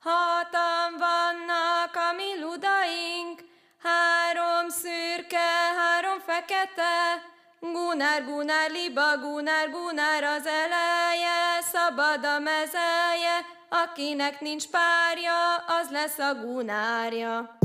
Hatan vannak a mi ludaink, három szürke, három fekete, Gunár, Gunár, liba, Gunár, Gunár az eleje, szabad a mezeje, akinek nincs párja, az lesz a Gunárja.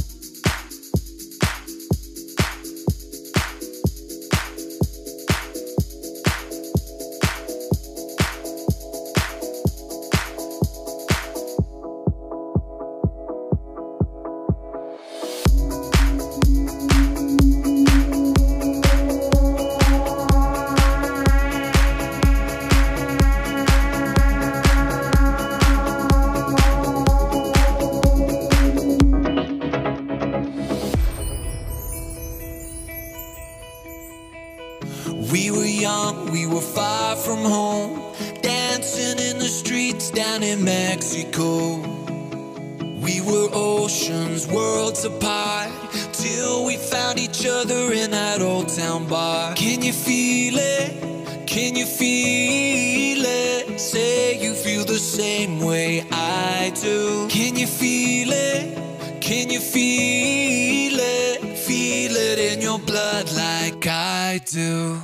in Mexico. We were oceans, worlds apart, till we found each other in that old town bar. Can you feel it? Can you feel it? Say you feel the same way I do. Can you feel it? Can you feel it? Feel it in your blood like I do.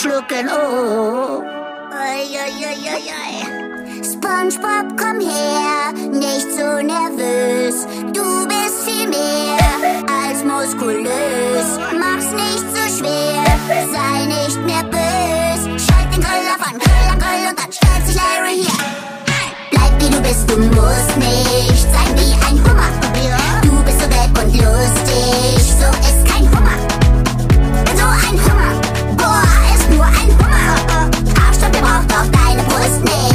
schlucken. Oh, oh, oh, oh. ei. SpongeBob, komm her, nicht so nervös. Du bist viel mehr als muskulös. Mach's nicht so schwer, sei nicht mehr bös. Schalt den Grill auf an, Grill an Grill und dann stellt sich Larry hier. Bleib wie du bist, du musst nicht sein wie ein Hummer. Du bist so weg und lustig, so ist kein Hummer. So ein Hummer. auf deine a nee.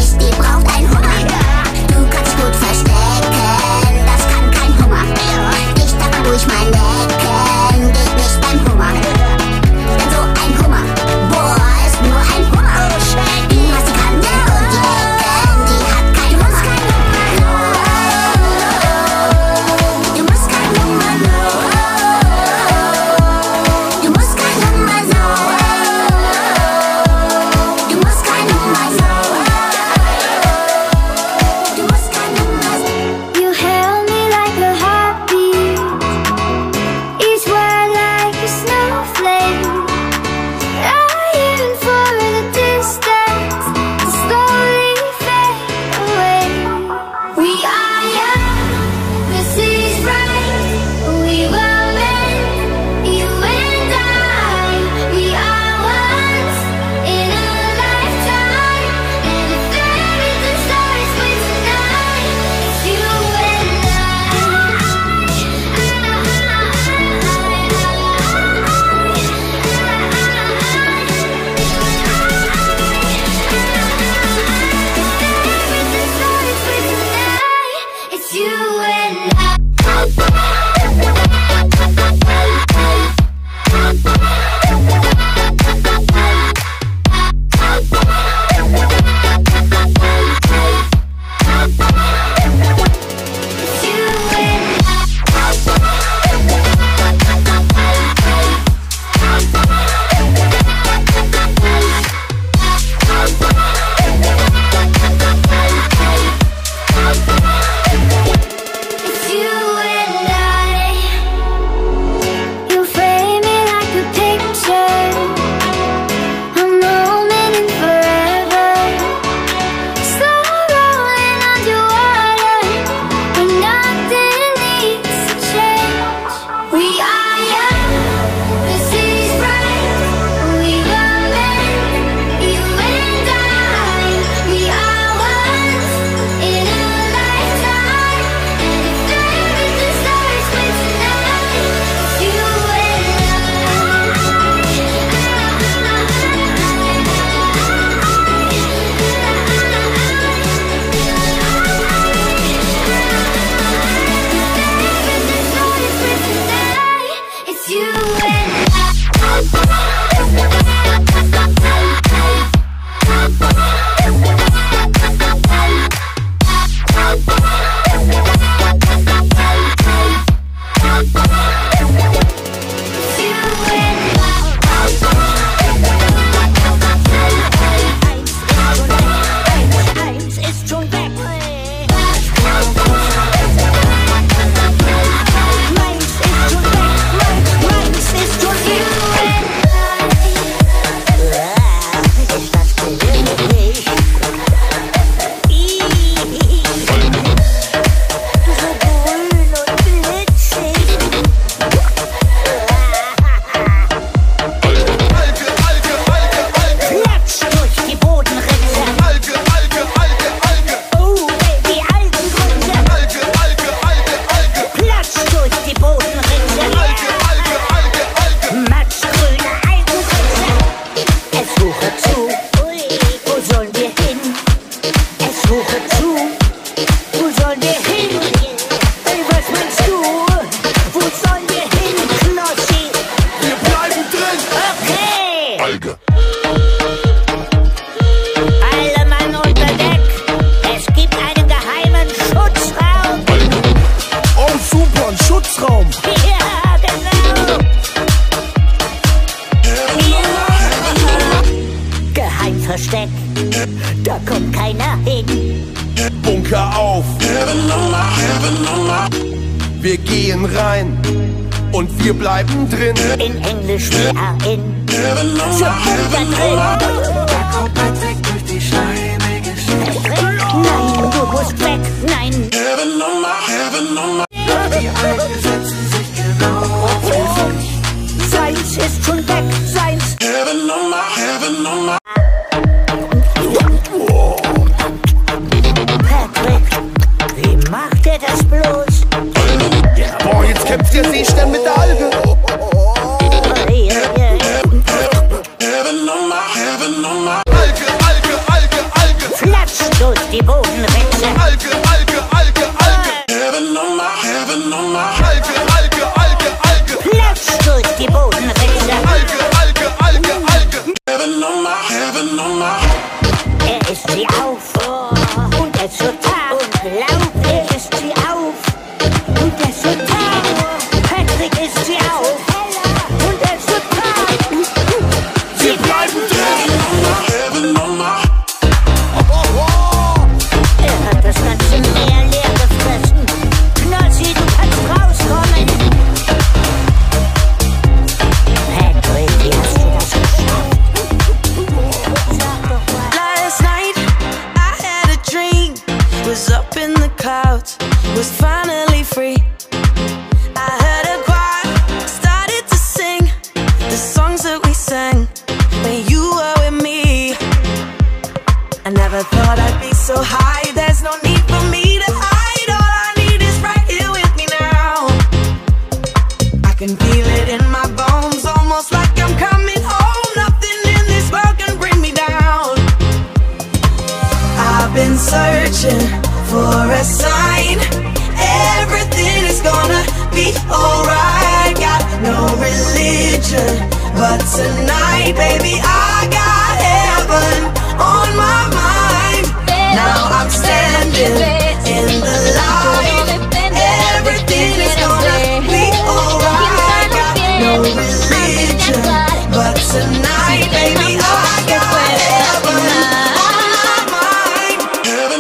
Flatscht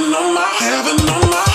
Heaven on my, heaven on my.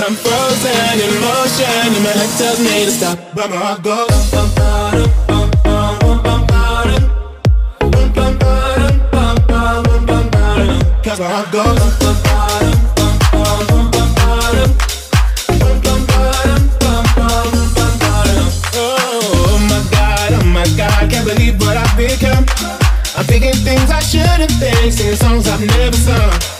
Cause I'm frozen in motion. And my head tells me to stop. But my heart goes. Bum, bum, bum, bum, Cause my heart goes bum, bum, bum, bum, bum, Become. I'm thinking things I shouldn't think, singing songs I've never sung.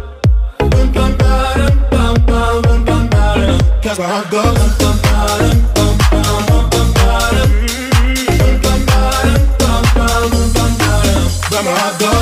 Cause I go Where my heart go.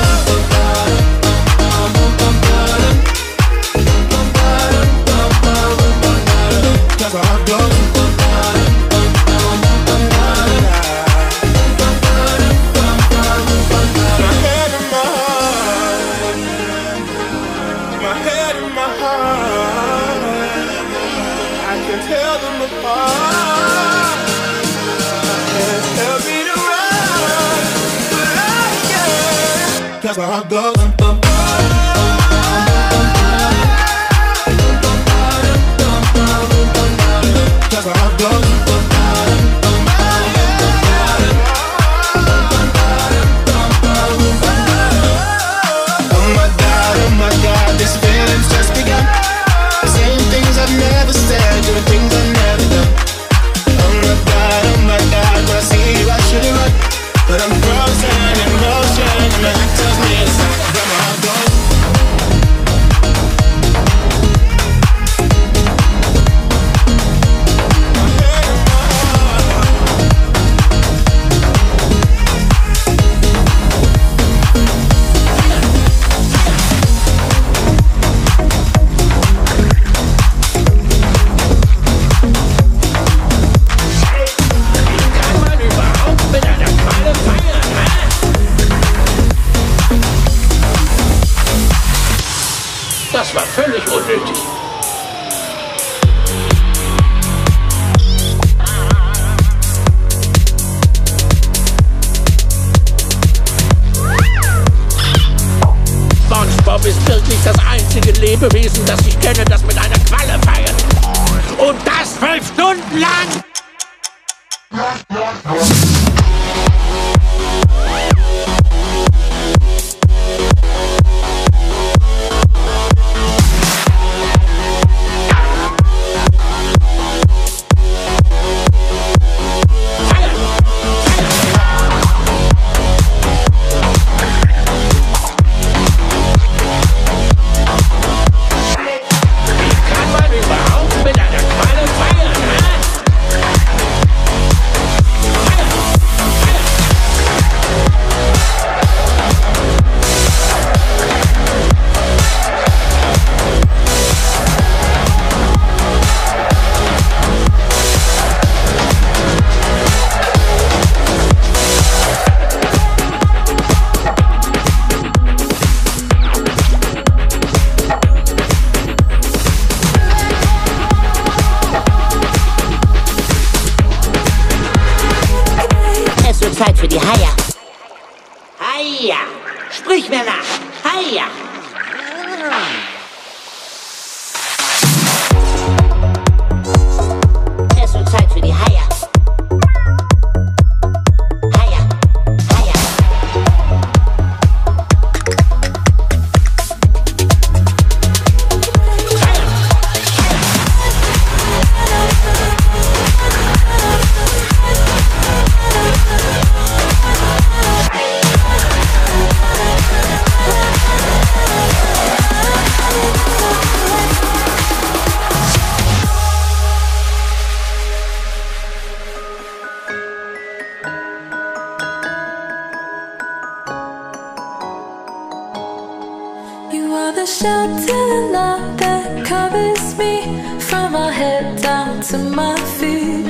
head down to my feet.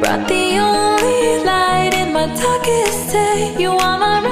Brought the only light in my darkest day. You are my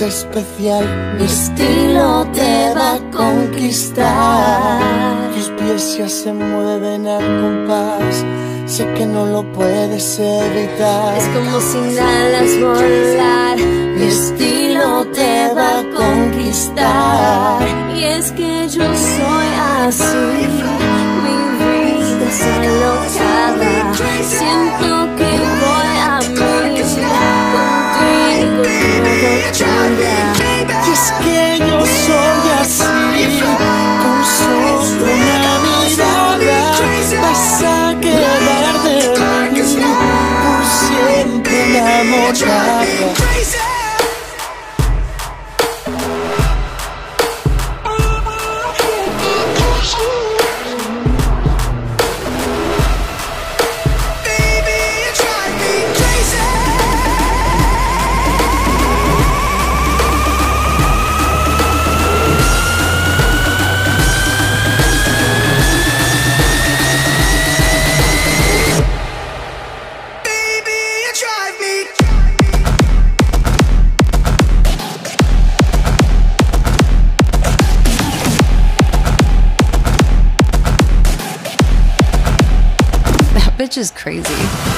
es especial, mi estilo te va a conquistar. Tus pies ya se mueven al compás, sé que no lo puedes evitar. Es como sin alas volar. Mi estilo te va a conquistar. Y es que yo soy así, mi vida es alocada. Siento que voy Y es que yo soy así, con solo una mirada vas a quedar de mí por siempre enamorada. Bitch is crazy.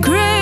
Greatest